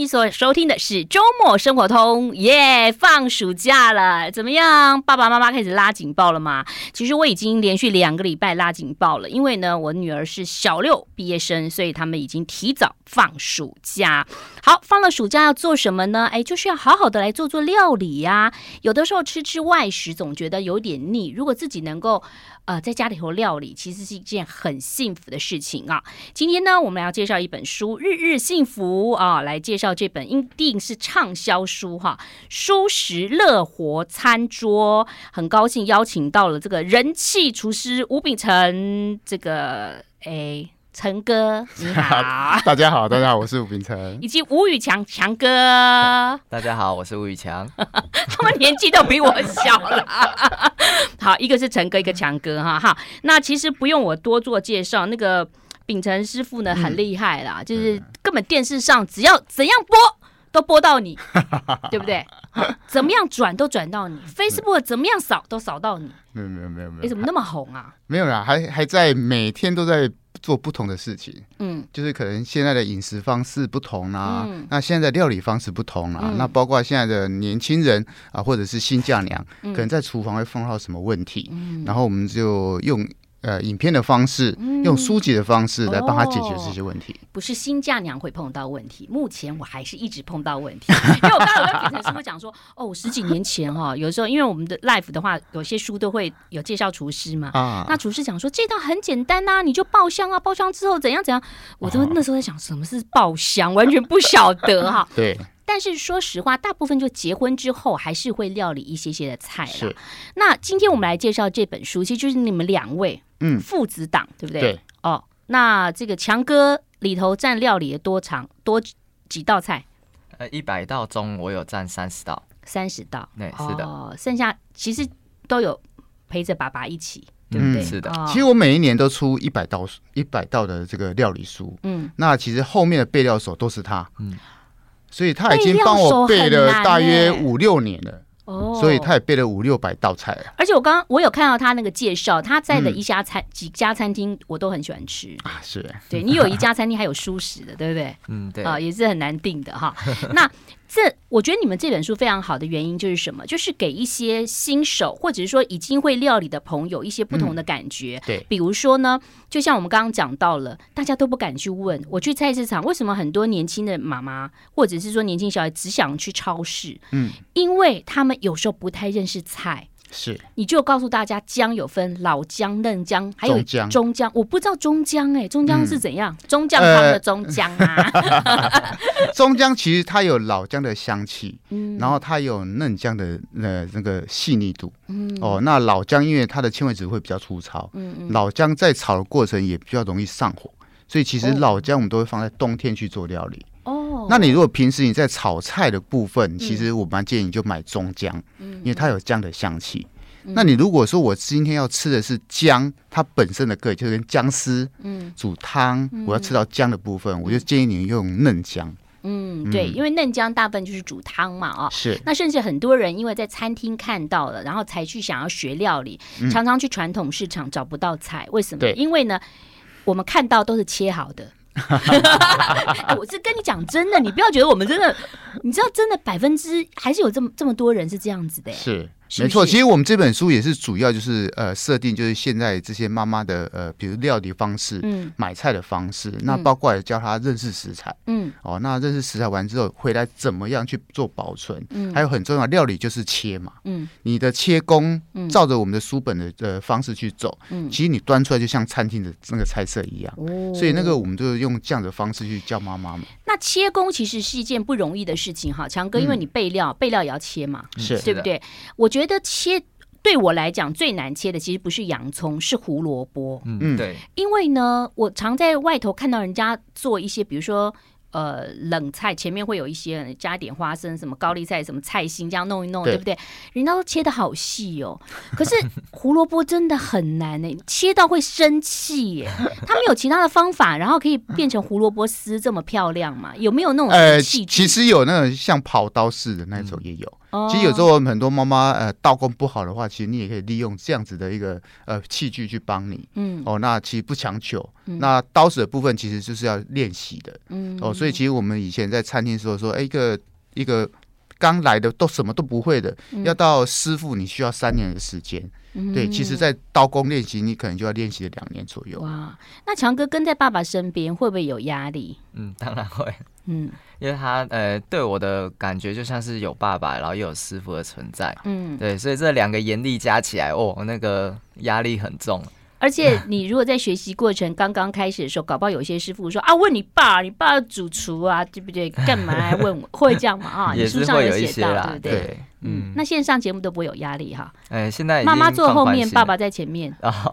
你所收听的是周末生活通，耶！放暑假了，怎么样？爸爸妈妈开始拉警报了吗？其实我已经连续两个礼拜拉警报了，因为呢，我女儿是小六毕业生，所以他们已经提早放暑假。好，放了暑假要做什么呢？哎，就是要好好的来做做料理呀。有的时候吃吃外食，总觉得有点腻。如果自己能够呃在家里头料理，其实是一件很幸福的事情啊。今天呢，我们要介绍一本书《日日幸福》啊，来介绍。这本一定是畅销书哈，舒适乐活餐桌，很高兴邀请到了这个人气厨师吴秉承，这个哎，承哥 你好，大家好，大家好，我是吴秉承，以及吴宇强强哥，大家好，我是吴宇强，他们年纪都比我小了，好，一个是陈哥，一个强哥哈，哈，那其实不用我多做介绍，那个。秉承师傅呢很厉害啦，嗯、就是根本电视上只要怎样播都播到你，对不对？怎么样转都转到你，Facebook 怎么样扫都扫到你。没有没有没有没有，你怎么那么红啊？没有啦，还还在每天都在做不同的事情。嗯，就是可能现在的饮食方式不同啦、啊，嗯、那现在的料理方式不同啦、啊，嗯、那包括现在的年轻人啊，或者是新嫁娘，嗯、可能在厨房会碰到什么问题，嗯、然后我们就用。呃，影片的方式，嗯、用书籍的方式来帮他解决这些问题。哦、不是新嫁娘会碰到问题，目前我还是一直碰到问题。因为我刚刚有跟秉承师傅讲说，哦，十几年前哈、哦，有时候因为我们的 life 的话，有些书都会有介绍厨师嘛。啊。那厨师讲说这道很简单呐、啊，你就爆香啊，爆香之后怎样怎样。我都那时候在想，什么是爆香，完全不晓得哈。对。但是说实话，大部分就结婚之后还是会料理一些些的菜啦。那今天我们来介绍这本书，其实就是你们两位。嗯，父子档对不对？对哦，那这个强哥里头占料理的多长多几道菜？呃，一百道中我有占三十道，三十道，对，是的。哦，剩下其实都有陪着爸爸一起，对不对？嗯、是的。哦、其实我每一年都出一百道一百道的这个料理书，嗯，那其实后面的备料手都是他，嗯，所以他已经帮我备了大约五六年了。哦，所以他也备了五六百道菜，而且我刚刚我有看到他那个介绍，他在的一家餐、嗯、几家餐厅我都很喜欢吃啊，是对你有一家餐厅还有熟食的，对不对？嗯，对啊，也是很难定的哈。那。这我觉得你们这本书非常好的原因就是什么？就是给一些新手或者是说已经会料理的朋友一些不同的感觉。嗯、对，比如说呢，就像我们刚刚讲到了，大家都不敢去问我去菜市场，为什么很多年轻的妈妈或者是说年轻小孩只想去超市？嗯，因为他们有时候不太认识菜。是，你就告诉大家，姜有分老姜、嫩姜，还有中姜。中姜，我不知道中姜哎，中姜是怎样？嗯、中姜汤的中姜啊。呃、中姜其实它有老姜的香气，嗯，然后它有嫩姜的呃那个细腻度，嗯，哦，那老姜因为它的纤维质会比较粗糙，嗯嗯，老姜在炒的过程也比较容易上火，所以其实老姜我们都会放在冬天去做料理。哦，那你如果平时你在炒菜的部分，其实我蛮建议你就买中姜，嗯，因为它有姜的香气。嗯、那你如果说我今天要吃的是姜，它本身的个就是跟姜丝，嗯，煮汤，我要吃到姜的部分，嗯、我就建议你用嫩姜。嗯，对，因为嫩姜大部分就是煮汤嘛，啊、哦，是。那甚至很多人因为在餐厅看到了，然后才去想要学料理，嗯、常常去传统市场找不到菜，为什么？对，因为呢，我们看到都是切好的。哈哈哈、我是跟你讲真的，你不要觉得我们真的，你知道真的百分之还是有这么这么多人是这样子的，是。没错，其实我们这本书也是主要就是呃设定就是现在这些妈妈的呃比如料理方式，嗯，买菜的方式，那包括也教她认识食材，嗯，哦，那认识食材完之后回来怎么样去做保存，嗯，还有很重要料理就是切嘛，嗯，你的切工照着我们的书本的呃方式去走，嗯，其实你端出来就像餐厅的那个菜色一样，哦，所以那个我们就用这样的方式去教妈妈嘛。那切工其实是一件不容易的事情哈，强哥，因为你备料备料也要切嘛，是。对不对？我觉得。觉得切对我来讲最难切的，其实不是洋葱，是胡萝卜。嗯，对。因为呢，我常在外头看到人家做一些，比如说呃冷菜，前面会有一些加点花生，什么高丽菜，什么菜心，这样弄一弄，对，对不对？人家都切的好细哦。可是胡萝卜真的很难呢，切到会生气耶。他们有其他的方法，然后可以变成胡萝卜丝这么漂亮吗？有没有那种呃，其实有那种像刨刀似的那种也有。嗯哦、其实有时候很多妈妈呃刀工不好的话，其实你也可以利用这样子的一个呃器具去帮你。嗯，哦，那其实不强求。嗯、那刀子的部分其实就是要练习的。嗯，哦，所以其实我们以前在餐厅的时候说，哎，一个一个刚来的都什么都不会的，嗯、要到师傅你需要三年的时间。嗯、对，其实，在刀工练习，你可能就要练习两年左右。哇，那强哥跟在爸爸身边会不会有压力？嗯，当然会。嗯，因为他呃对我的感觉就像是有爸爸，然后又有师傅的存在。嗯，对，所以这两个严厉加起来，哦，那个压力很重。而且你如果在学习过程刚刚开始的时候，搞不好有些师傅说啊，问你爸，你爸主厨啊，对不对？干嘛来问我？会这样吗？啊，也是会有一些啦，对不对？嗯，那线上节目都不会有压力哈。哎，现在妈妈坐后面，爸爸在前面。啊，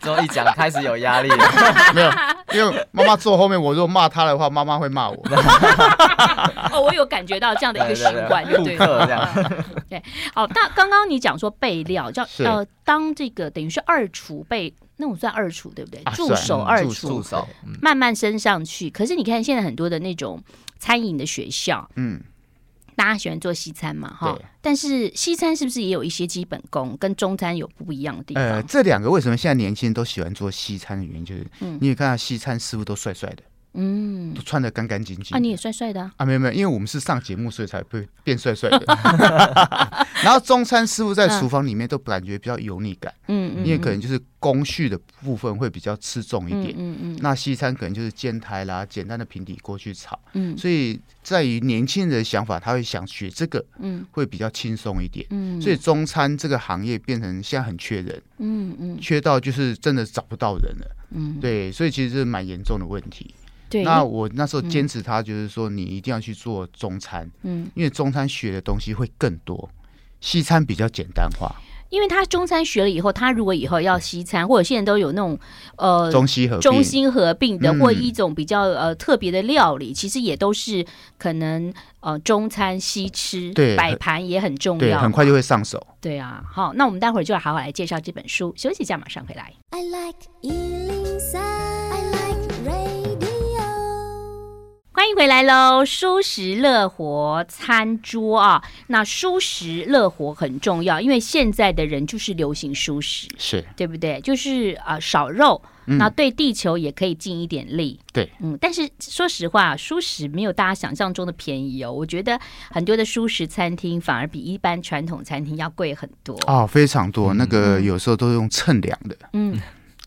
这么一讲，开始有压力了。没有，因为妈妈坐后面，我如果骂她的话，妈妈会骂我。哦，我有感觉到这样的一个习惯，对对对。对，好，那刚刚你讲说备料叫呃，当这个等于是二厨备，那种算二厨对不对？助手二厨，助手慢慢升上去。可是你看现在很多的那种餐饮的学校，嗯，大家喜欢做西餐嘛，哈。但是西餐是不是也有一些基本功跟中餐有不一样的地方？呃，这两个为什么现在年轻人都喜欢做西餐的原因，就是嗯你也看到西餐师傅都帅帅的。嗯，都穿的干干净净啊！你也帅帅的啊！啊，没有没有，因为我们是上节目，所以才会变帅帅的。然后中餐师傅在厨房里面都感觉比较油腻感，嗯嗯，因为可能就是工序的部分会比较吃重一点，嗯嗯。那西餐可能就是煎台啦，简单的平底锅去炒，嗯。所以在于年轻人的想法，他会想学这个，嗯，会比较轻松一点，嗯。所以中餐这个行业变成现在很缺人，嗯嗯，缺到就是真的找不到人了，嗯。对，所以其实是蛮严重的问题。对那我那时候坚持，他就是说，你一定要去做中餐，嗯，因为中餐学的东西会更多，西餐比较简单化。因为他中餐学了以后，他如果以后要西餐，或者现在都有那种呃中西合中西合并的，或一种比较呃特别的料理，其实也都是可能呃中餐西吃，对，摆盘也很重要，对，很快就会上手。对啊，好，那我们待会儿就要好好来介绍这本书。休息一下，马上回来。I like 迎回来喽！舒适乐活餐桌啊，那舒适乐活很重要，因为现在的人就是流行舒适，是对不对？就是啊、呃，少肉，那、嗯、对地球也可以尽一点力。对，嗯，但是说实话，舒食没有大家想象中的便宜哦。我觉得很多的舒食餐厅反而比一般传统餐厅要贵很多哦，非常多。那个有时候都用称量的，嗯。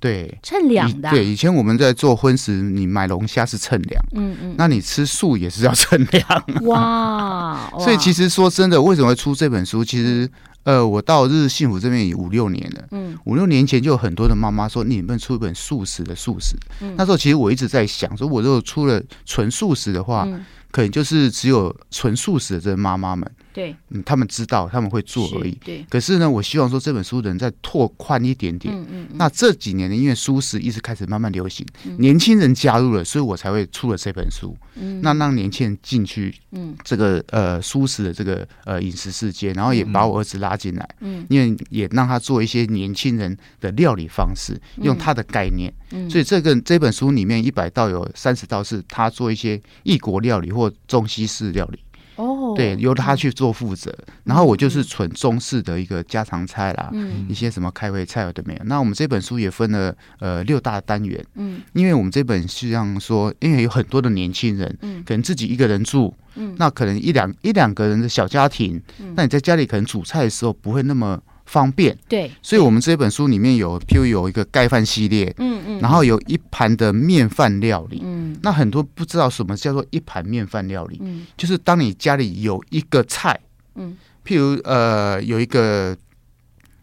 对，称量的。对，以前我们在做荤食，你买龙虾是称量，嗯嗯，那你吃素也是要称量。哇，所以其实说真的，为什么会出这本书？其实，呃，我到日日幸福这边也五六年了，嗯，五六年前就有很多的妈妈说，你能不能出一本素食的素食？嗯，那时候其实我一直在想，说我如果出了纯素食的话。嗯可能就是只有纯素食的这些妈妈们，对，嗯，他们知道他们会做而已，对。可是呢，我希望说这本书能再拓宽一点点，嗯嗯。那这几年呢，因为素食一直开始慢慢流行，年轻人加入了，所以我才会出了这本书，嗯。那让年轻人进去，嗯，这个呃素食的这个呃饮食世界，然后也把我儿子拉进来，嗯，因为也让他做一些年轻人的料理方式，用他的概念，嗯。所以这个这本书里面一百道有三十道是他做一些异国料理或或中西式料理哦，对，由他去做负责，然后我就是纯中式的一个家常菜啦，嗯，一些什么开胃菜有的没有。那我们这本书也分了呃六大单元，嗯，因为我们这本是这样说，因为有很多的年轻人，嗯，可能自己一个人住，嗯，那可能一两一两个人的小家庭，嗯，那你在家里可能煮菜的时候不会那么。方便。对，所以我们这本书里面有，譬如有一个盖饭系列，嗯嗯，然后有一盘的面饭料理，嗯，那很多不知道什么叫做一盘面饭料理，嗯，就是当你家里有一个菜，嗯，譬如呃有一个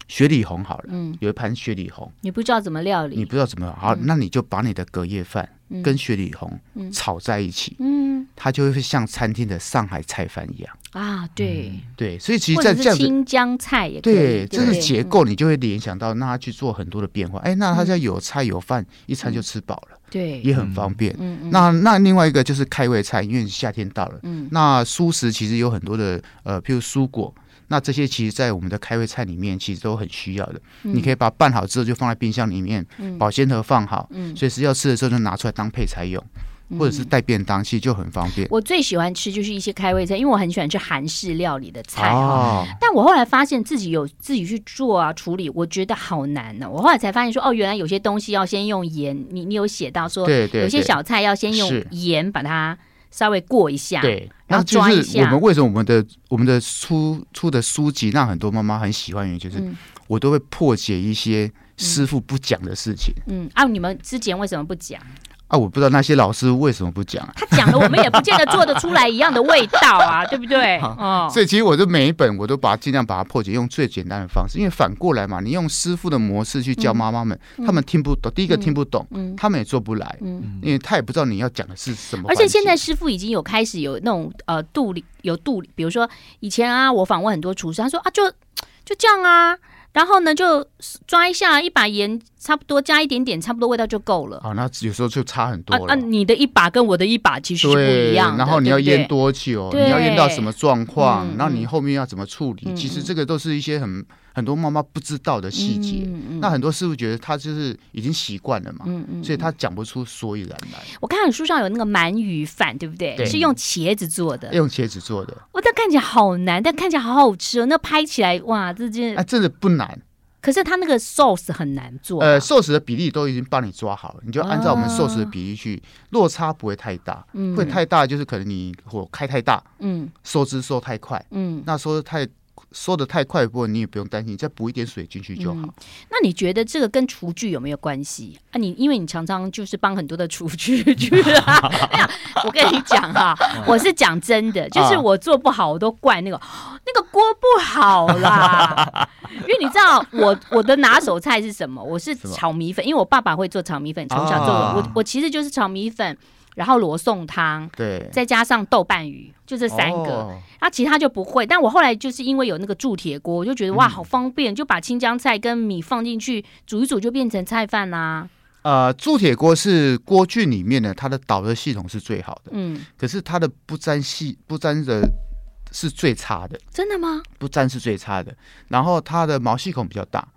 雪里红好了，嗯，有一盘雪里红，你不知道怎么料理，你不知道怎么好，那你就把你的隔夜饭跟雪里红炒在一起，嗯，它就会像餐厅的上海菜饭一样。啊，对、嗯、对，所以其实，在这样子青江菜也对，这个结构你就会联想到，那他去做很多的变化。哎、嗯，那他家有菜有饭，一餐就吃饱了，对、嗯，也很方便。那那另外一个就是开胃菜，因为夏天到了，嗯，那蔬食其实有很多的，呃，譬如蔬果，那这些其实在我们的开胃菜里面其实都很需要的。嗯、你可以把它拌好之后就放在冰箱里面，嗯、保鲜盒放好，嗯，随时要吃的时候就拿出来当配菜用。或者是带便当，其实就很方便。我最喜欢吃就是一些开胃菜，因为我很喜欢吃韩式料理的菜哈。哦，但我后来发现自己有自己去做啊处理，我觉得好难呢。我后来才发现说，哦，原来有些东西要先用盐，你你有写到说，对对，有些小菜要先用盐把它稍微过一下，对，然后抓一下。我们为什么我们的我们的出出的书籍让很多妈妈很喜欢？原因就是我都会破解一些师傅不讲的事情。嗯，啊，你们之前为什么不讲？啊，我不知道那些老师为什么不讲啊？他讲了，我们也不见得做得出来一样的味道啊，对不对？哦，所以其实我就每一本我都把它尽量把它破解，用最简单的方式。因为反过来嘛，你用师傅的模式去教妈妈们，嗯、他们听不懂，第一个听不懂，嗯、他们也做不来，嗯、因为他也不知道你要讲的是什么。而且现在师傅已经有开始有那种呃度理，有度理，比如说以前啊，我访问很多厨师，他说啊，就就这样啊。然后呢，就抓一下，一把盐，差不多加一点点，差不多味道就够了。啊，那有时候就差很多了。啊，啊你的一把跟我的一把其实是不一样。然后你要腌多久？对你要腌到什么状况？然后你后面要怎么处理？嗯、其实这个都是一些很。很多妈妈不知道的细节，嗯嗯、那很多师傅觉得他就是已经习惯了嘛，嗯嗯、所以他讲不出所以然来。我看你书上有那个鳗鱼饭，对不对？对，是用茄子做的，用茄子做的。我这看起来好难，但看起来好好吃哦。那拍起来哇，这件啊，真的不难。可是它那个 sauce 很难做，啊。呃，sauce 的比例都已经帮你抓好了，你就按照我们 sauce 的比例去，哦、落差不会太大。嗯，会太大就是可能你火开太大，嗯，收汁收太快，嗯，那收的太。说的太快，不过你也不用担心，你再补一点水进去就好。嗯。那你觉得这个跟厨具有没有关系啊？你因为你常常就是帮很多的厨具去啊。哎，我跟你讲哈，我是讲真的，就是我做不好，我都怪那个那个锅不好啦。因为你知道我我的拿手菜是什么？我是炒米粉，因为我爸爸会做炒米粉，从小做的。我我其实就是炒米粉。然后罗宋汤，对，再加上豆瓣鱼，就这三个。哦、啊，其他就不会。但我后来就是因为有那个铸铁锅，我就觉得哇，好方便，就把青江菜跟米放进去煮一煮，就变成菜饭啦。呃，铸铁锅是锅具里面呢，它的导热系统是最好的。嗯，可是它的不粘系不粘的是最差的。真的吗？不粘是最差的。然后它的毛细孔比较大，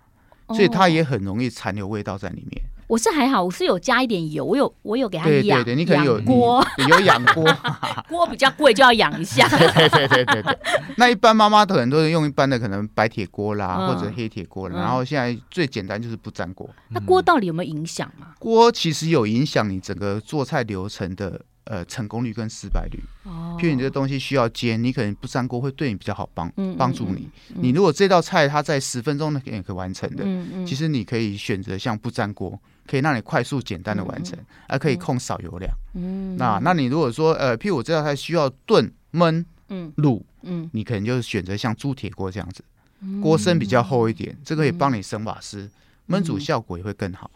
所以它也很容易残留味道在里面。我是还好，我是有加一点油，我有我有给它养。对对对，你可能有锅，有养锅，锅比较贵，就要养一下。对对对对对对。那一般妈妈可能都是用一般的可能白铁锅啦，嗯、或者黑铁锅啦，然后现在最简单就是不粘锅。那锅到底有没有影响吗？锅其实有影响你整个做菜流程的。呃，成功率跟失败率，哦，譬如你这个东西需要煎，你可能不粘锅会对你比较好帮帮助你。你如果这道菜它在十分钟内也可以完成的，其实你可以选择像不粘锅，可以让你快速简单的完成，而可以控少油量。嗯，那那你如果说呃，譬如我知道菜需要炖、焖、嗯、卤，嗯，你可能就是选择像铸铁锅这样子，锅身比较厚一点，这个可以帮你省瓦斯，焖煮效果也会更好。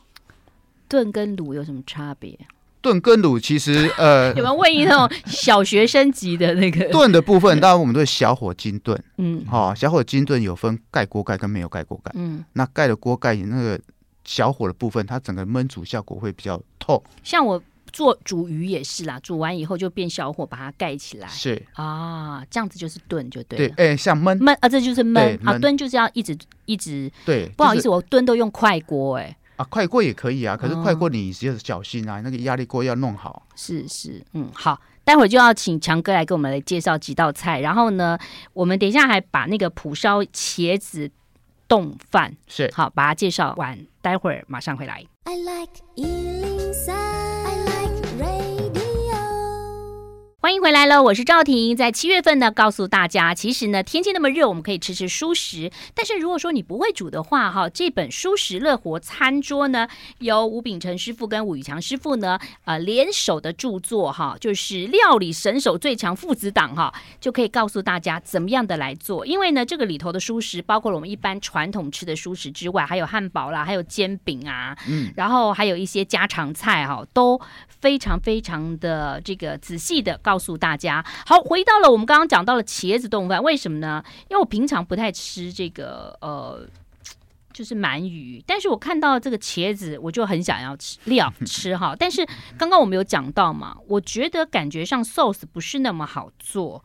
炖跟卤有什么差别？炖跟卤其实呃，有没有问一那种小学生级的那个？炖的部分？当然我们都是小火精炖，嗯，好，小火精炖有分盖锅盖跟没有盖锅盖，嗯，那盖的锅盖那个小火的部分，它整个焖煮效果会比较透。像我做煮鱼也是啦，煮完以后就变小火把它盖起来，是啊，这样子就是炖就对了。对，哎，像焖焖啊，这就是焖，啊，炖就是要一直一直。对，不好意思，我炖都用快锅，哎。啊，快锅也可以啊，可是快锅你就是小心啊，哦、那个压力锅要弄好。是是，嗯，好，待会儿就要请强哥来给我们来介绍几道菜，然后呢，我们等一下还把那个蒲烧茄子丼饭是好把它介绍完，待会儿马上回来。I like 欢迎回来了，我是赵婷。在七月份呢，告诉大家，其实呢，天气那么热，我们可以吃吃蔬食。但是如果说你不会煮的话，哈，这本《蔬食乐活餐桌》呢，由吴秉承师傅跟武宇强师傅呢，呃，联手的著作，哈，就是料理神手最强父子档，哈，就可以告诉大家怎么样的来做。因为呢，这个里头的蔬食，包括了我们一般传统吃的蔬食之外，还有汉堡啦，还有煎饼啊，嗯，然后还有一些家常菜，哈，都非常非常的这个仔细的告。诉大家，好，回到了我们刚刚讲到了茄子冻饭，为什么呢？因为我平常不太吃这个呃，就是鳗鱼，但是我看到这个茄子，我就很想要吃料吃哈。但是刚刚我们有讲到嘛，我觉得感觉上 sauce 不是那么好做。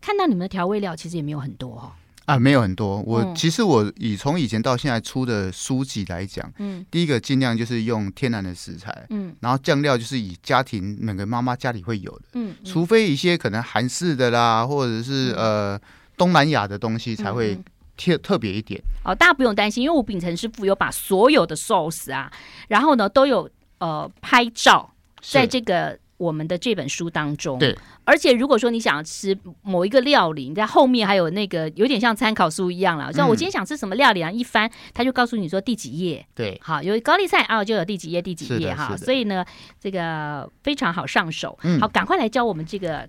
看到你们的调味料其实也没有很多哈。啊，没有很多。我、嗯、其实我以从以前到现在出的书籍来讲，嗯，第一个尽量就是用天然的食材，嗯，然后酱料就是以家庭每个妈妈家里会有的，嗯，嗯除非一些可能韩式的啦，或者是、嗯、呃东南亚的东西才会特特别一点。哦，大家不用担心，因为吴秉承师傅有把所有的 sauce 啊，然后呢都有呃拍照在这个。我们的这本书当中，对，而且如果说你想吃某一个料理，你在后面还有那个有点像参考书一样了。像我今天想吃什么料理啊，一翻他就告诉你说第几页，对，好，有高丽菜啊，就有第几页第几页哈，所以呢，这个非常好上手。嗯，好，赶快来教我们这个。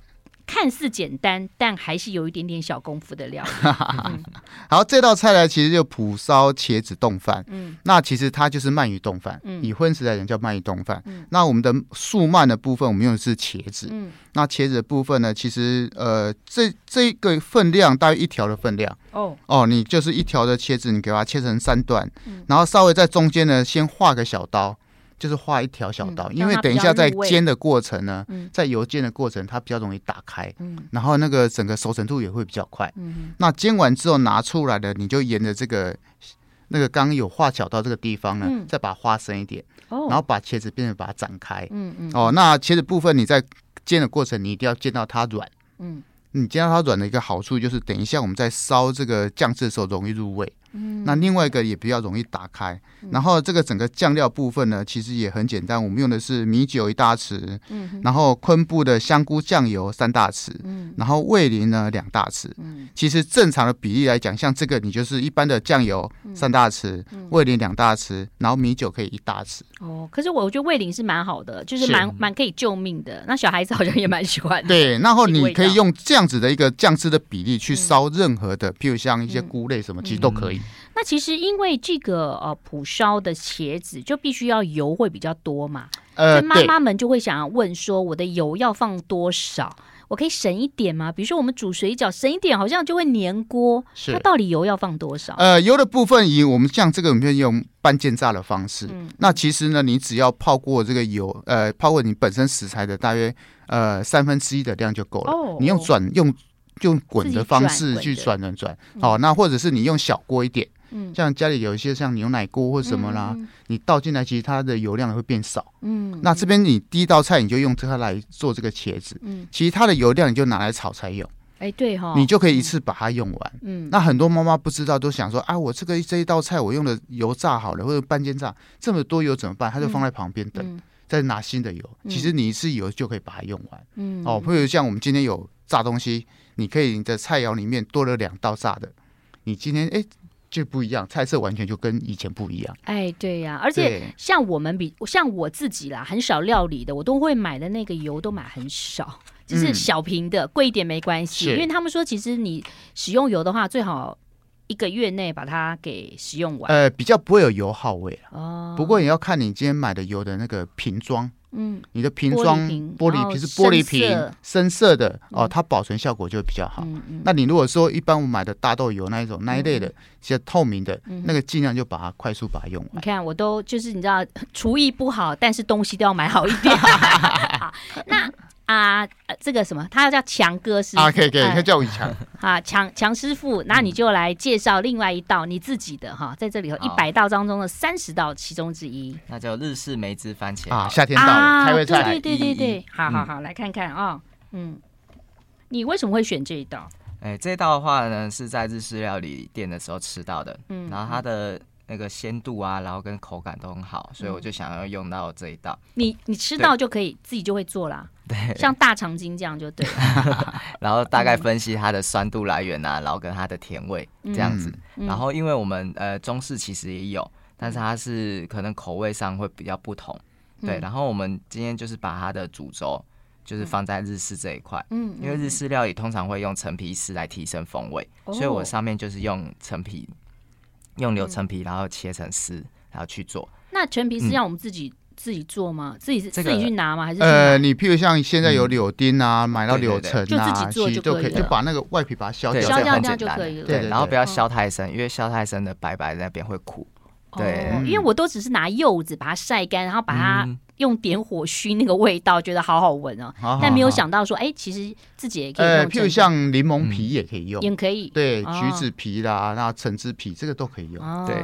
看似简单，但还是有一点点小功夫的料理。嗯、好，这道菜呢，其实就蒲烧茄子冻饭。嗯，那其实它就是鳗鱼冻饭。嗯，以荤食来讲叫鳗鱼冻饭。嗯，那我们的素鳗的部分，我们用的是茄子。嗯，那茄子的部分呢，其实呃，这这个分量大约一条的分量。哦哦，你就是一条的茄子，你给它切成三段，嗯、然后稍微在中间呢，先画个小刀。就是画一条小刀，嗯、因为等一下在煎的过程呢，嗯、在油煎的过程，它比较容易打开，嗯、然后那个整个熟成度也会比较快。嗯、那煎完之后拿出来的，你就沿着这个那个刚刚有画小刀这个地方呢，嗯、再把它画深一点，哦、然后把茄子变成把它展开。嗯嗯、哦，那茄子部分你在煎的过程，你一定要煎到它软。嗯，你煎到它软的一个好处就是，等一下我们在烧这个酱汁的时候容易入味。嗯，那另外一个也比较容易打开，嗯、然后这个整个酱料部分呢，其实也很简单，我们用的是米酒一大匙，嗯，然后昆布的香菇酱油三大匙，嗯，然后味淋呢两大匙，嗯，其实正常的比例来讲，像这个你就是一般的酱油三大匙，嗯、味淋两大匙，然后米酒可以一大匙。哦，可是我觉得味淋是蛮好的，就是蛮蛮可以救命的。那小孩子好像也蛮喜欢的。对，然后你可以用这样子的一个酱汁的比例去烧任何的，嗯、譬如像一些菇类什么，其实都可以。嗯那其实因为这个呃普烧的茄子就必须要油会比较多嘛，呃，妈妈们就会想要问说，我的油要放多少？我可以省一点吗？比如说我们煮水饺省一点，好像就会粘锅。是，它到底油要放多少？呃，油的部分以我们像这个，我们用半煎炸的方式。嗯，那其实呢，你只要泡过这个油，呃，泡过你本身食材的大约呃三分之一的量就够了。哦，你用转用用滚的方式去转转转，好，那或者是你用小锅一点。嗯，像家里有一些像牛奶锅或什么啦，嗯、你倒进来，其实它的油量会变少。嗯，那这边你第一道菜你就用它来做这个茄子，嗯，其实它的油量你就拿来炒菜用。哎、欸，对哈、哦，你就可以一次把它用完。嗯，那很多妈妈不知道，都想说啊，我这个这一道菜我用的油炸好了，或者半煎炸，这么多油怎么办？它就放在旁边等，嗯、再拿新的油。其实你一次油就可以把它用完。嗯，哦，或者像我们今天有炸东西，你可以你的菜肴里面多了两道炸的，你今天哎。欸就不一样，菜色完全就跟以前不一样。哎，对呀、啊，而且像我们比像我自己啦，很少料理的，我都会买的那个油都买很少，就是小瓶的，贵、嗯、一点没关系。因为他们说，其实你使用油的话，最好一个月内把它给使用完。呃，比较不会有油耗味哦。不过也要看你今天买的油的那个瓶装。嗯，你的瓶装玻璃瓶是玻璃瓶，深色的哦，它保存效果就会比较好。那你如果说一般我买的大豆油那一种那一类的，其实透明的那个，尽量就把它快速把它用完。你看，我都就是你知道，厨艺不好，但是东西都要买好一点。那。啊，这个什么，他要叫强哥师傅啊，可以可以，他叫我强 啊，强强师傅，那你就来介绍另外一道你自己的哈，在这里头一百道当中的三十道其中之一，那叫日式梅汁番茄啊，夏天到了，开胃菜，对对对对对，好好好，来看看啊，嗯，你为什么会选这一道？哎，这一道的话呢，是在日式料理店的时候吃到的，嗯，然后它的。那个鲜度啊，然后跟口感都很好，所以我就想要用到这一道。你你吃到就可以自己就会做啦，对，像大肠筋这样就对。然后大概分析它的酸度来源啊，然后跟它的甜味这样子。然后因为我们呃中式其实也有，但是它是可能口味上会比较不同，对。然后我们今天就是把它的主轴就是放在日式这一块，嗯，因为日式料理通常会用陈皮丝来提升风味，所以我上面就是用陈皮。用柳陈皮，然后切成丝，然后去做。那陈皮丝让我们自己自己做吗？自己是自己去拿吗？还是呃，你譬如像现在有柳丁啊，买到柳橙啊，就自己做就可以，就把那个外皮把它削掉，削掉这样就可以了。对，然后不要削太深，因为削太深的白白那边会苦。对、哦，因为我都只是拿柚子把它晒干，然后把它用点火熏那个味道，觉得好好闻哦。好好好，但没有想到说，哎，其实自己也可以。呃，譬如像柠檬皮也可以用，也可以。对，橘子皮啦，那橙子皮这个都可以用。哦、对，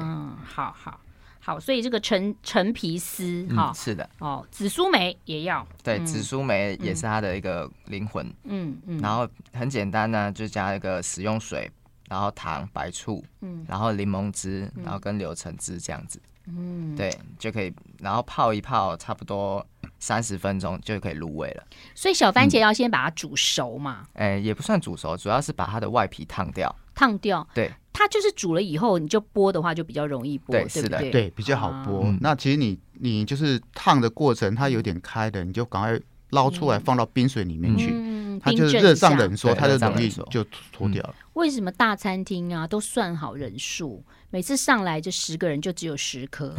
好好好，所以这个陈陈皮丝哈、嗯，是的。哦，紫苏梅也要。对，紫苏梅也是它的一个灵魂。嗯嗯。然后很简单呢，就加一个食用水。然后糖、白醋，嗯，然后柠檬汁，然后跟柳橙汁这样子，嗯，对，就可以，然后泡一泡，差不多三十分钟就可以入味了。所以小番茄要先把它煮熟嘛？哎、嗯，也不算煮熟，主要是把它的外皮烫掉。烫掉，对，它就是煮了以后，你就剥的话就比较容易剥，对，对是的，对，比较好剥。啊、那其实你你就是烫的过程，它有点开的，你就赶快捞出来，放到冰水里面去。嗯它就是热胀冷缩，它就容易就脱掉了。为什么大餐厅啊都算好人数，每次上来就十个人就只有十颗？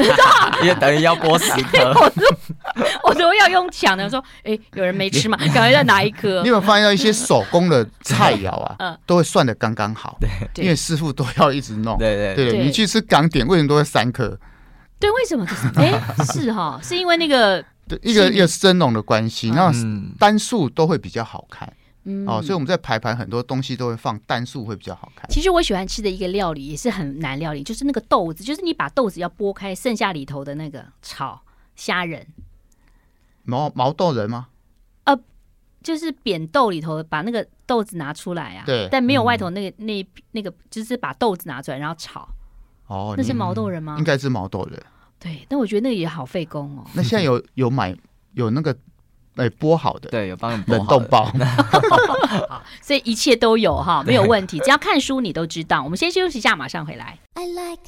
因为等于要剥十颗，我都 我都要用抢的说，哎、欸，有人没吃吗？赶快再拿一颗。你有没有发现到一些手工的菜肴啊，嗯、都会算的刚刚好？对，因为师傅都要一直弄。对对对，对，你去吃港点，为什么都会三颗？对，为什么？哎、欸，是哈，是因为那个。对，一个一个生龙的关系，然后单数都会比较好看，嗯，哦，所以我们在排盘很多东西都会放单数会比较好看。其实我喜欢吃的一个料理也是很难料理，就是那个豆子，就是你把豆子要剥开，剩下里头的那个炒虾仁，毛毛豆仁吗？呃，就是扁豆里头把那个豆子拿出来啊，对，但没有外头那个、嗯、那那个，就是把豆子拿出来然后炒，哦，那是毛豆仁吗？应该是毛豆仁。对，但我觉得那个也好费工哦。那现在有有买有那个哎剥好的，对，有帮你冷冻包，好，所以一切都有哈，没有问题。只要看书你都知道。我们先休息一下，马上回来。I like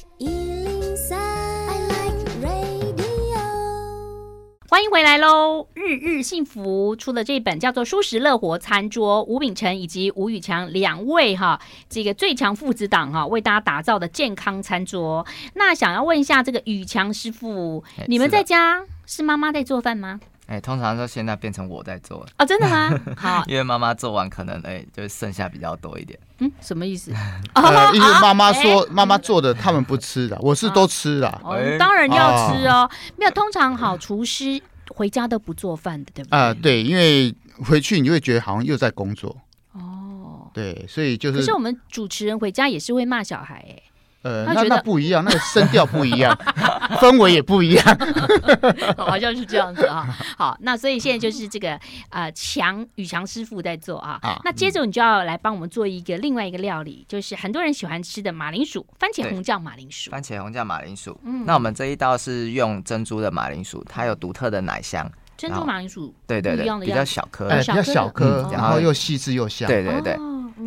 欢迎回来喽！日日幸福出的这本叫做《舒适乐活餐桌》，吴秉承以及吴宇强两位哈，这个最强父子档哈，为大家打造的健康餐桌。那想要问一下这个宇强师傅，你们在家是妈妈在做饭吗？哎，通常说现在变成我在做了哦，真的吗？好，因为妈妈做完可能哎，就剩下比较多一点。嗯，什么意思？呃，因为妈妈说妈妈做的他们不吃的，我是都吃的。哦，当然要吃哦。没有，通常好厨师回家都不做饭的，对不对？啊，对，因为回去你就会觉得好像又在工作。哦，对，所以就是。可是我们主持人回家也是会骂小孩哎。呃，那那不一样，那个声调不一样，氛围也不一样，好像是这样子啊。好，那所以现在就是这个呃强宇强师傅在做啊。啊那接着你就要来帮我们做一个另外一个料理，就是很多人喜欢吃的马铃薯番茄红酱马铃薯。番茄红酱马铃薯。嗯。那我们这一道是用珍珠的马铃薯，它有独特的奶香。珍珠马铃薯。对对对，比较小颗，比较小颗，然后又细致又香。对对对。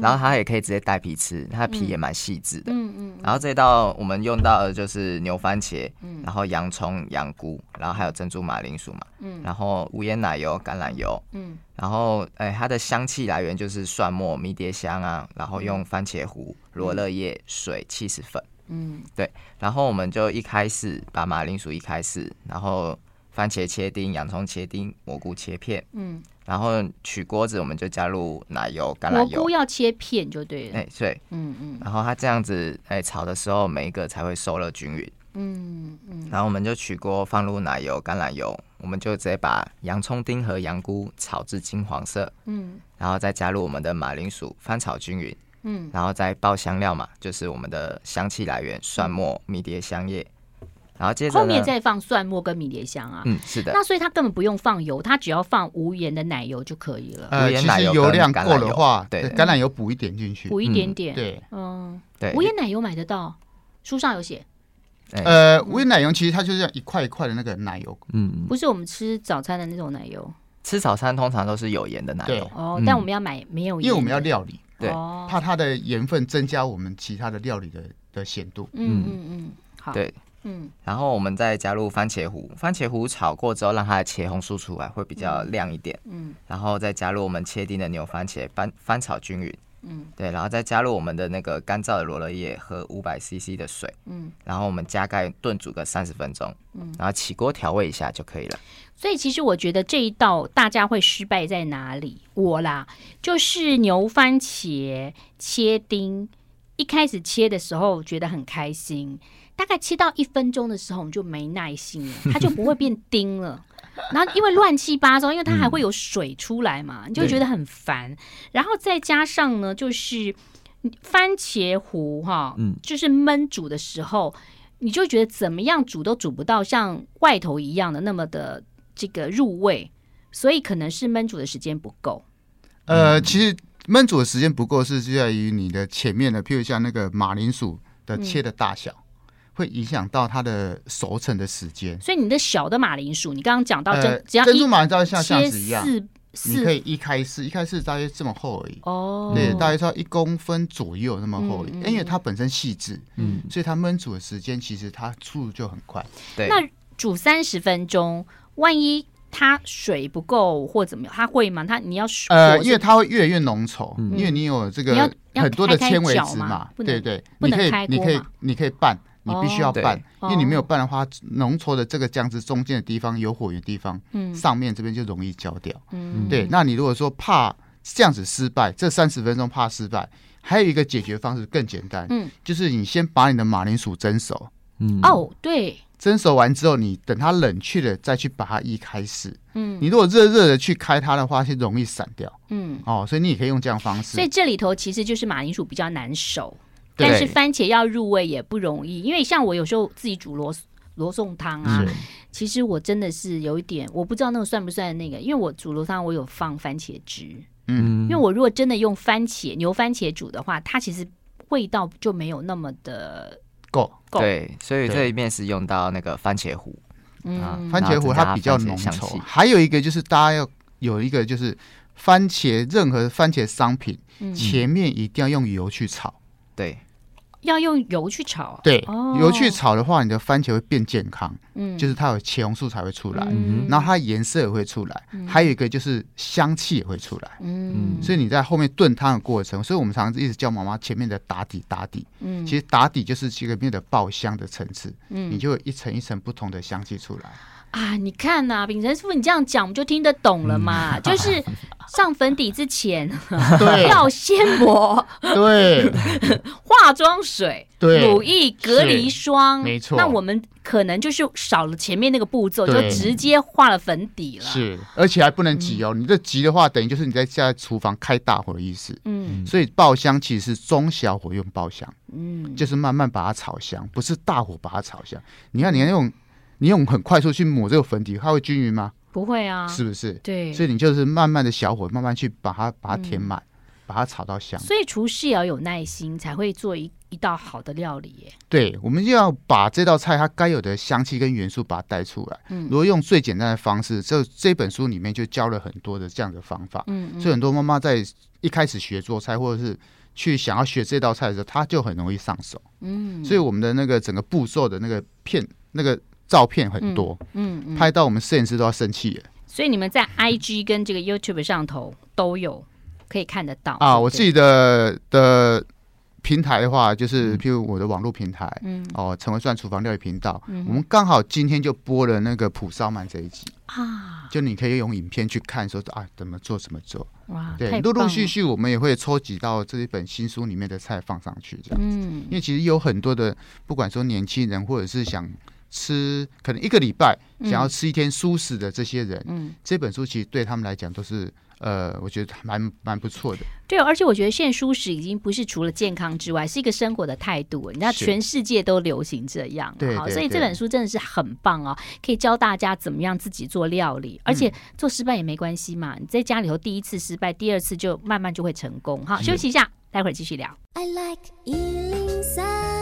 然后它也可以直接带皮吃，它的皮也蛮细致的。嗯嗯。然后这道我们用到的就是牛番茄，然后洋葱、洋菇，然后还有珍珠马铃薯嘛。嗯。然后无盐奶油、橄榄油。嗯。然后，哎，它的香气来源就是蒜末、迷迭香啊，然后用番茄糊、罗勒叶、水、起司粉。嗯。对。然后我们就一开始把马铃薯一开始，然后番茄切丁、洋葱切丁、蘑菇切片。嗯。然后取锅子，我们就加入奶油、橄榄油。蘑菇要切片就对了。哎，对，嗯嗯。然后它这样子，哎，炒的时候每一个才会受热均匀。嗯嗯。然后我们就取锅，放入奶油、橄榄油，我们就直接把洋葱丁和洋菇炒至金黄色。嗯。然后再加入我们的马铃薯，翻炒均匀。嗯。然后再爆香料嘛，就是我们的香气来源：蒜末、迷迭香叶。然后接着后面再放蒜末跟迷迭香啊，嗯，是的。那所以它根本不用放油，它只要放无盐的奶油就可以了。呃，其实油量够的话，对，橄榄油补一点进去，补一点点，对，嗯，对。无盐奶油买得到，书上有写。呃，无盐奶油其实它就是一块一块的那个奶油，嗯，不是我们吃早餐的那种奶油。吃早餐通常都是有盐的奶油，哦，但我们要买没有盐，因为我们要料理，对，怕它的盐分增加我们其他的料理的的咸度。嗯嗯嗯，好，对。嗯，然后我们再加入番茄糊，番茄糊炒过之后，让它的茄红素出来，会比较亮一点。嗯，然后再加入我们切丁的牛番茄，翻翻炒均匀。嗯，对，然后再加入我们的那个干燥的罗勒叶和五百 CC 的水。嗯，然后我们加盖炖煮个三十分钟。嗯，然后起锅调味一下就可以了。所以其实我觉得这一道大家会失败在哪里？我啦，就是牛番茄切丁，一开始切的时候觉得很开心。大概切到一分钟的时候，我们就没耐心了，它就不会变丁了。然后因为乱七八糟，因为它还会有水出来嘛，嗯、你就觉得很烦。然后再加上呢，就是番茄糊哈，嗯，就是焖煮的时候，你就觉得怎么样煮都煮不到像外头一样的那么的这个入味，所以可能是焖煮的时间不够。呃，其实焖煮的时间不够是就在于你的前面的，譬如像那个马铃薯的切的大小。嗯会影响到它的熟成的时间，所以你的小的马铃薯，你刚刚讲到珍，呃、只要珍珠马铃薯像这样子一样，你可以一开四，一开四大约这么厚而已。哦，对，大约要一公分左右那么厚而已，嗯、因为它本身细致，嗯，所以它焖煮的时间其实它速度就很快。对，那煮三十分钟，万一它水不够或怎么样，它会吗？它你要呃，因为它会越来越浓稠，嗯、因为你有这个很多的纤维质嘛，对对，你可以你可以你可以拌。你必须要拌，因为你没有拌的话，浓稠的这个酱汁中间的地方有火源的地方，上面这边就容易焦掉。嗯对，那你如果说怕这样子失败，这三十分钟怕失败，还有一个解决方式更简单，嗯就是你先把你的马铃薯蒸熟。嗯哦，对，蒸熟完之后，你等它冷却了再去把它一开始。嗯你如果热热的去开它的话，是容易散掉。嗯，哦，所以你也可以用这样方式。所以这里头其实就是马铃薯比较难熟。但是番茄要入味也不容易，因为像我有时候自己煮罗罗宋汤啊，其实我真的是有一点，我不知道那个算不算那个，因为我煮罗汤我有放番茄汁，嗯，因为我如果真的用番茄牛番茄煮的话，它其实味道就没有那么的够。够。对，所以这里面是用到那个番茄糊，嗯，啊、番茄糊它比较浓稠。还有一个就是大家要有一个就是番茄任何番茄商品、嗯、前面一定要用油去炒，对。要用油去炒，啊？对，油去炒的话，你的番茄会变健康，嗯，就是它有茄红素才会出来，然后它颜色也会出来，还有一个就是香气也会出来，嗯，所以你在后面炖汤的过程，所以我们常常一直叫妈妈前面的打底打底，嗯，其实打底就是这个面的爆香的层次，嗯，你就会一层一层不同的香气出来。啊，你看呐、啊，秉承师傅，你这样讲我们就听得懂了嘛？嗯、就是上粉底之前，对要先抹对 化妆水、对乳液、隔离霜，没错。那我们可能就是少了前面那个步骤，就直接画了粉底了。是，而且还不能急哦。嗯、你这急的话，等于就是你在在厨房开大火的意思。嗯。所以爆香其实是中小火用爆香，嗯，就是慢慢把它炒香，不是大火把它炒香。你看，你看用。你用很快速去抹这个粉底，它会均匀吗？不会啊，是不是？对，所以你就是慢慢的小火，慢慢去把它把它填满，嗯、把它炒到香。所以厨师也要有耐心，才会做一一道好的料理耶。对，我们就要把这道菜它该有的香气跟元素把它带出来。嗯，如果用最简单的方式，这这本书里面就教了很多的这样的方法。嗯，嗯，所以很多妈妈在一开始学做菜，或者是去想要学这道菜的时候，她就很容易上手。嗯，所以我们的那个整个步骤的那个片那个。照片很多，嗯，嗯，拍到我们摄影师都要生气了。所以你们在 IG 跟这个 YouTube 上头都有可以看得到啊。我自己的的平台的话，就是譬如我的网络平台，嗯，哦，成为算厨房料理频道，嗯、我们刚好今天就播了那个普烧鳗这一集啊，就你可以用影片去看，说啊怎么做怎么做。哇，对，陆陆续续我们也会抽集到这一本新书里面的菜放上去，这样子。嗯，因为其实有很多的，不管说年轻人或者是想。吃可能一个礼拜想要吃一天蔬食的这些人，嗯，这本书其实对他们来讲都是呃，我觉得蛮蛮不错的。对，而且我觉得现在蔬食已经不是除了健康之外，是一个生活的态度。你知道，全世界都流行这样，对，好，所以这本书真的是很棒哦，可以教大家怎么样自己做料理，而且做失败也没关系嘛。你在家里头第一次失败，第二次就慢慢就会成功。好，休息一下，待会儿继续聊。I like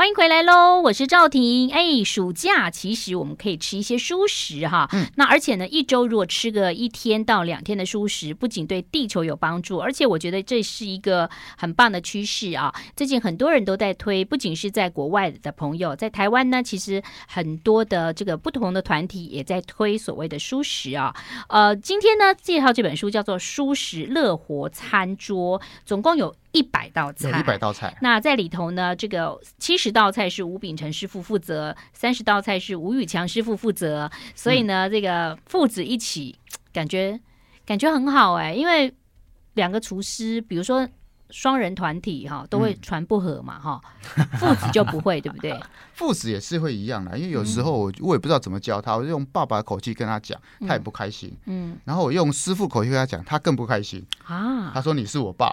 欢迎回来喽，我是赵婷。哎，暑假其实我们可以吃一些蔬食哈，嗯，那而且呢，一周如果吃个一天到两天的蔬食，不仅对地球有帮助，而且我觉得这是一个很棒的趋势啊。最近很多人都在推，不仅是在国外的朋友，在台湾呢，其实很多的这个不同的团体也在推所谓的蔬食啊。呃，今天呢，介绍这本书叫做《蔬食乐活餐桌》，总共有。一百道菜，一百道菜。那在里头呢，这个七十道菜是吴秉辰师傅负责，三十道菜是吴宇强师傅负责。所以呢，嗯、这个父子一起，感觉感觉很好哎、欸。因为两个厨师，比如说双人团体哈都会传不和嘛哈，父子就不会对不对？父子也是会一样的，因为有时候我我也不知道怎么教他，我就用爸爸的口气跟他讲，他也不开心。嗯，然后我用师傅口气跟他讲，他更不开心啊。他说你是我爸。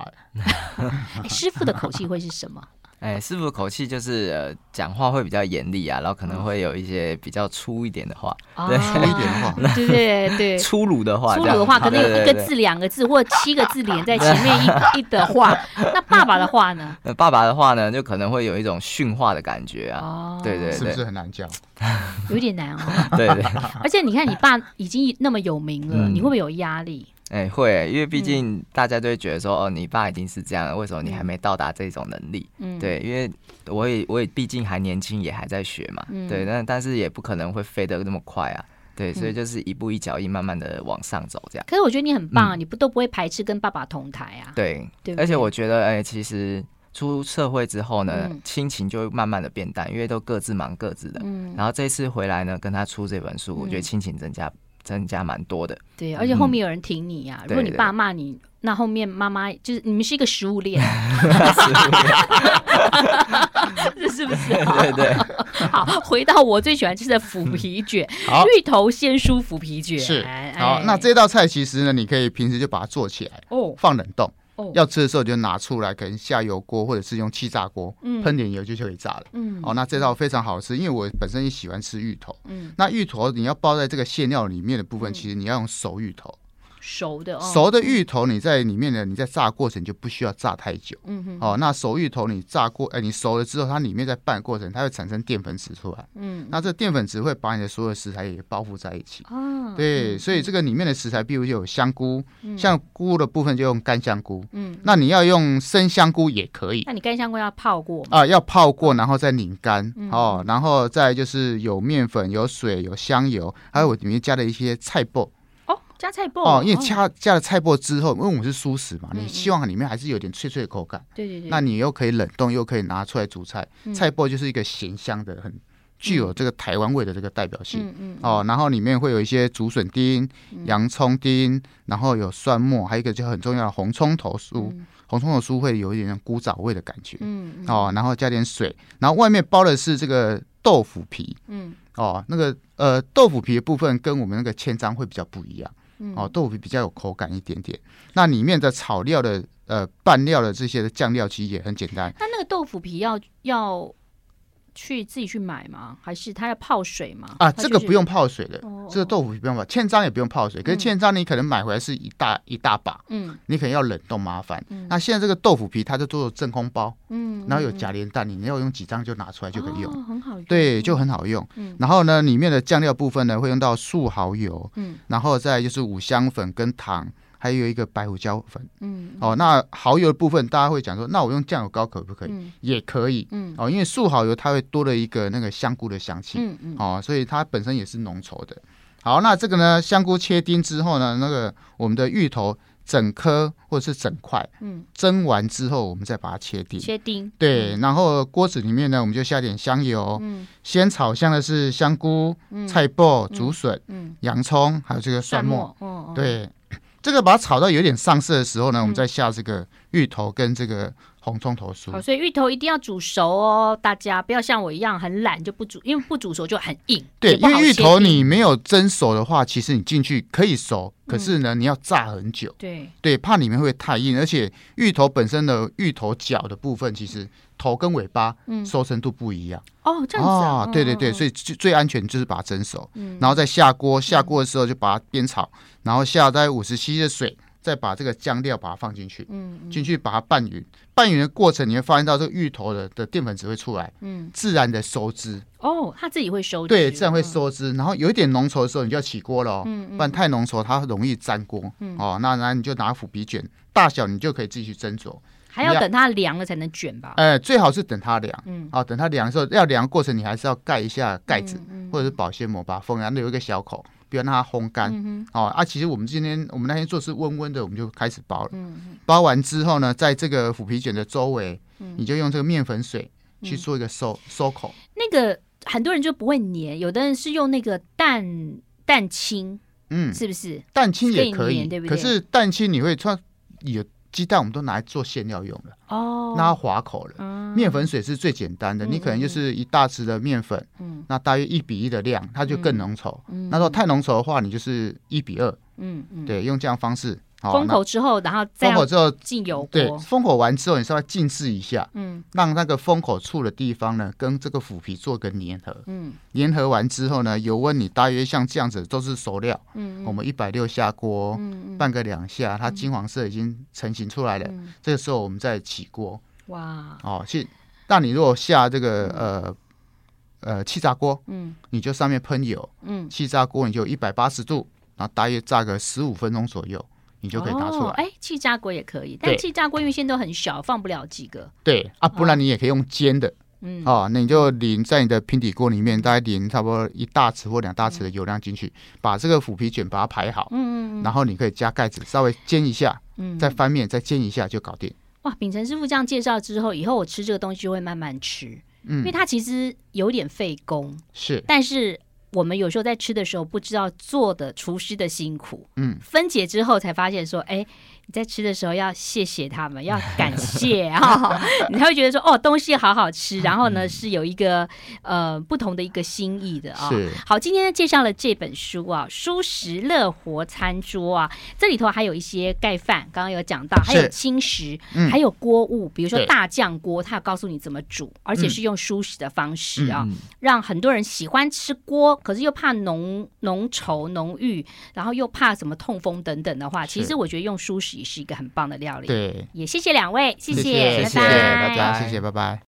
师傅的口气会是什么？哎，师傅的口气就是呃，讲话会比较严厉啊，然后可能会有一些比较粗一点的话，对，粗一点的话，对对对，粗鲁的话，粗鲁的话，可能有一个字、两个字或七个字连在前面一 一的话。那爸爸的话呢？那爸爸的话呢，就可能会有一种训话的感觉啊。对对，是不是很难教？有点难哦。对对。而且你看，你爸已经那么有名了，你会不会有压力？哎、欸，会，因为毕竟大家都会觉得说，嗯、哦，你爸已经是这样了，为什么你还没到达这种能力？嗯，对，因为我也我也毕竟还年轻，也还在学嘛，嗯、对，但但是也不可能会飞得那么快啊，对，所以就是一步一脚印，慢慢的往上走，这样。可是我觉得你很棒啊，嗯、你不都不会排斥跟爸爸同台啊？对，对对，而且我觉得，哎、欸，其实出社会之后呢，亲、嗯、情就会慢慢的变淡，因为都各自忙各自的。嗯，然后这次回来呢，跟他出这本书，我觉得亲情增加。增加蛮多的，对，而且后面有人挺你呀、啊。嗯、如果你爸骂你，对对对，那后面妈妈就是你们是一个食物链，这 是不是？对，对对。好，回到我最喜欢吃的腐皮卷，芋头鲜蔬腐皮卷。是，好，那这道菜其实呢，你可以平时就把它做起来，哦，放冷冻。要吃的时候就拿出来，可能下油锅或者是用气炸锅，喷点油就就可以炸了。嗯，哦，那这道非常好吃，因为我本身也喜欢吃芋头。嗯，那芋头你要包在这个馅料里面的部分，其实你要用熟芋头。熟的哦，熟的芋头你在里面呢，你在炸过程就不需要炸太久。嗯哼，哦，那熟芋头你炸过，哎，你熟了之后，它里面在拌过程，它会产生淀粉质出来。嗯，那这淀粉质会把你的所有食材也包覆在一起。哦，对，所以这个里面的食材，比如就有香菇，像菇的部分就用干香菇。嗯，那你要用生香菇也可以。那你干香菇要泡过啊？要泡过，然后再拧干。哦，然后再就是有面粉、有水、有香油，还有我里面加了一些菜脯。加菜脯哦，因为加加了菜脯之后，因为我们是素食嘛，你希望里面还是有点脆脆的口感。对对对。那你又可以冷冻，又可以拿出来煮菜。菜脯就是一个咸香的，很具有这个台湾味的这个代表性。嗯哦，然后里面会有一些竹笋丁、洋葱丁，然后有蒜末，还有一个就很重要的红葱头酥。红葱头酥会有一点古早味的感觉。嗯。哦，然后加点水，然后外面包的是这个豆腐皮。嗯。哦，那个呃豆腐皮的部分跟我们那个千张会比较不一样。哦，豆腐皮比较有口感一点点。那里面的炒料的呃拌料的这些的酱料其实也很简单。那那个豆腐皮要要去自己去买吗？还是它要泡水吗？啊，这个不用泡水的，这个豆腐皮不用泡，千张也不用泡水。可是千张你可能买回来是一大一大把，嗯，你可能要冷冻麻烦。那现在这个豆腐皮它就做真空包，嗯，然后有夹连蛋，你要用几张就拿出来就可以用，很好用。对，就很好用。然后呢，里面的酱料部分呢会用到素蚝油，嗯，然后再就是五香粉跟糖。还有一个白胡椒粉，嗯，哦，那蚝油的部分，大家会讲说，那我用酱油膏可不可以？嗯、也可以，嗯，哦，因为素蚝油它会多了一个那个香菇的香气，嗯嗯，哦，所以它本身也是浓稠的。好，那这个呢，香菇切丁之后呢，那个我们的芋头整颗或者是整块，嗯，蒸完之后，我们再把它切丁，切丁，对，然后锅子里面呢，我们就下点香油，嗯，先炒香的是香菇、嗯、菜脯、竹笋、嗯、洋葱，还有这个蒜末，哦哦。对。这个把它炒到有点上色的时候呢，我们再下这个芋头跟这个红葱头酥。好，所以芋头一定要煮熟哦，大家不要像我一样很懒就不煮，因为不煮熟就很硬。对，因为芋头你没有蒸熟的话，其实你进去可以熟，可是呢，你要炸很久。对对，怕里面会太硬，而且芋头本身的芋头角的部分，其实。头跟尾巴收成度不一样。哦，这样子啊，对对对，所以最最安全就是把它蒸熟，然后再下锅，下锅的时候就把它煸炒，然后下大概五十 cc 的水，再把这个酱料把它放进去，嗯，进去把它拌匀，拌匀的过程你会发现到这个芋头的的淀粉质会出来，嗯，自然的收汁。哦，它自己会收汁，对，自然会收汁，然后有一点浓稠的时候你就要起锅了，嗯，不然太浓稠它容易粘锅，哦，那然后你就拿腐皮卷大小你就可以自己去斟酌。还要等它凉了才能卷吧？哎，最好是等它凉。嗯，哦，等它凉的时候，要凉过程你还是要盖一下盖子，或者是保鲜膜把它封，然后留一个小口，不要让它烘干。哦啊，其实我们今天我们那天做是温温的，我们就开始包了。嗯包完之后呢，在这个腐皮卷的周围，你就用这个面粉水去做一个收收口。那个很多人就不会粘，有的人是用那个蛋蛋清，嗯，是不是？蛋清也可以，对不对？可是蛋清你会穿有。鸡蛋我们都拿来做馅料用的哦，那它滑口了。嗯，面粉水是最简单的，你可能就是一大匙的面粉，嗯，那大约一比一的量，它就更浓稠。嗯，那如果太浓稠的话，你就是一比二。嗯嗯，对，用这样方式。封口之后，然后再封口之后进油锅。对，封口完之后，你稍微静置一下，嗯，让那个封口处的地方呢，跟这个腐皮做个粘合，嗯，粘合完之后呢，油温你大约像这样子都是熟料，嗯，我们一百六下锅，嗯，拌个两下，它金黄色已经成型出来了，这个时候我们再起锅，哇，哦，去，那你如果下这个呃呃气炸锅，嗯，你就上面喷油，嗯，气炸锅你就一百八十度，然后大约炸个十五分钟左右。你就可以拿出来，哎、哦，气炸锅也可以，但气炸锅因为现在都很小，放不了几个。对啊，不然你也可以用煎的，嗯，哦，那你就淋在你的平底锅里面，大概淋差不多一大匙或两大匙的油量进去，嗯、把这个腐皮卷把它排好，嗯嗯，然后你可以加盖子，稍微煎一下，嗯，再翻面再煎一下就搞定。哇，秉承师傅这样介绍之后，以后我吃这个东西就会慢慢吃，嗯，因为它其实有点费工，是，但是。我们有时候在吃的时候，不知道做的厨师的辛苦，嗯，分解之后才发现说，哎。你在吃的时候要谢谢他们，要感谢啊，你才会觉得说哦，东西好好吃，然后呢是有一个呃不同的一个心意的啊。是。好，今天介绍了这本书啊，《舒适乐活餐桌》啊，这里头还有一些盖饭，刚刚有讲到，还有轻食，还有锅物，比如说大酱锅，它有告诉你怎么煮，而且是用舒适的方式啊，让很多人喜欢吃锅，可是又怕浓浓稠浓郁，然后又怕什么痛风等等的话，其实我觉得用蔬食。也是一个很棒的料理，对，也谢谢两位，谢谢，谢谢，谢谢大家，谢谢，拜拜。